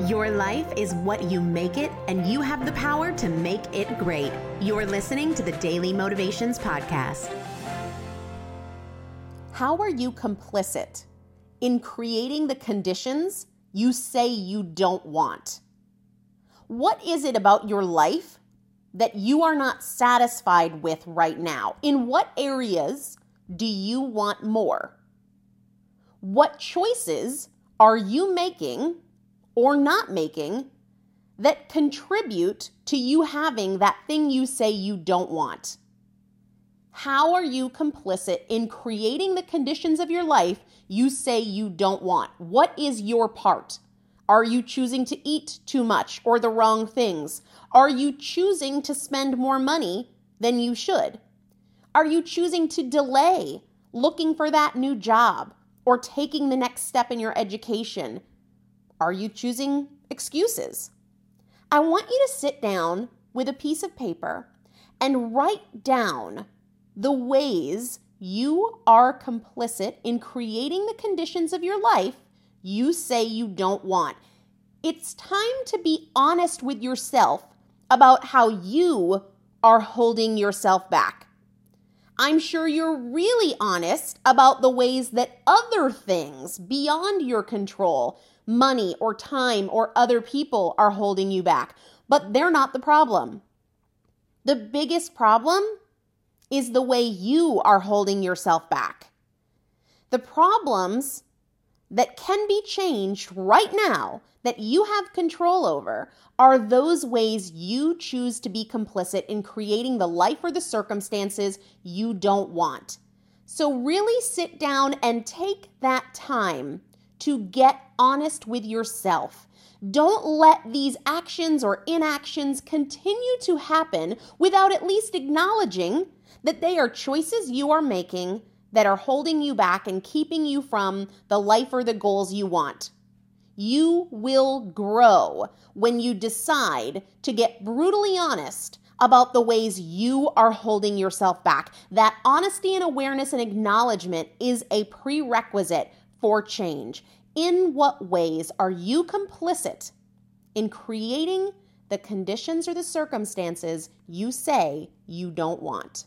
Your life is what you make it, and you have the power to make it great. You're listening to the Daily Motivations Podcast. How are you complicit in creating the conditions you say you don't want? What is it about your life that you are not satisfied with right now? In what areas do you want more? What choices are you making or not making that contribute to you having that thing you say you don't want? How are you complicit in creating the conditions of your life you say you don't want? What is your part? Are you choosing to eat too much or the wrong things? Are you choosing to spend more money than you should? Are you choosing to delay looking for that new job or taking the next step in your education are you choosing excuses? I want you to sit down with a piece of paper and write down the ways you are complicit in creating the conditions of your life you say you don't want. It's time to be honest with yourself about how you are holding yourself back. I'm sure you're really honest about the ways that other things beyond your control money or time or other people are holding you back, but they're not the problem. The biggest problem is the way you are holding yourself back. The problems that can be changed right now that you have control over are those ways you choose to be complicit in creating the life or the circumstances you don't want. So, really sit down and take that time to get honest with yourself. Don't let these actions or inactions continue to happen without at least acknowledging that they are choices you are making that are holding you back and keeping you from the life or the goals you want. You will grow when you decide to get brutally honest about the ways you are holding yourself back. That honesty and awareness and acknowledgement is a prerequisite for change. In what ways are you complicit in creating the conditions or the circumstances you say you don't want?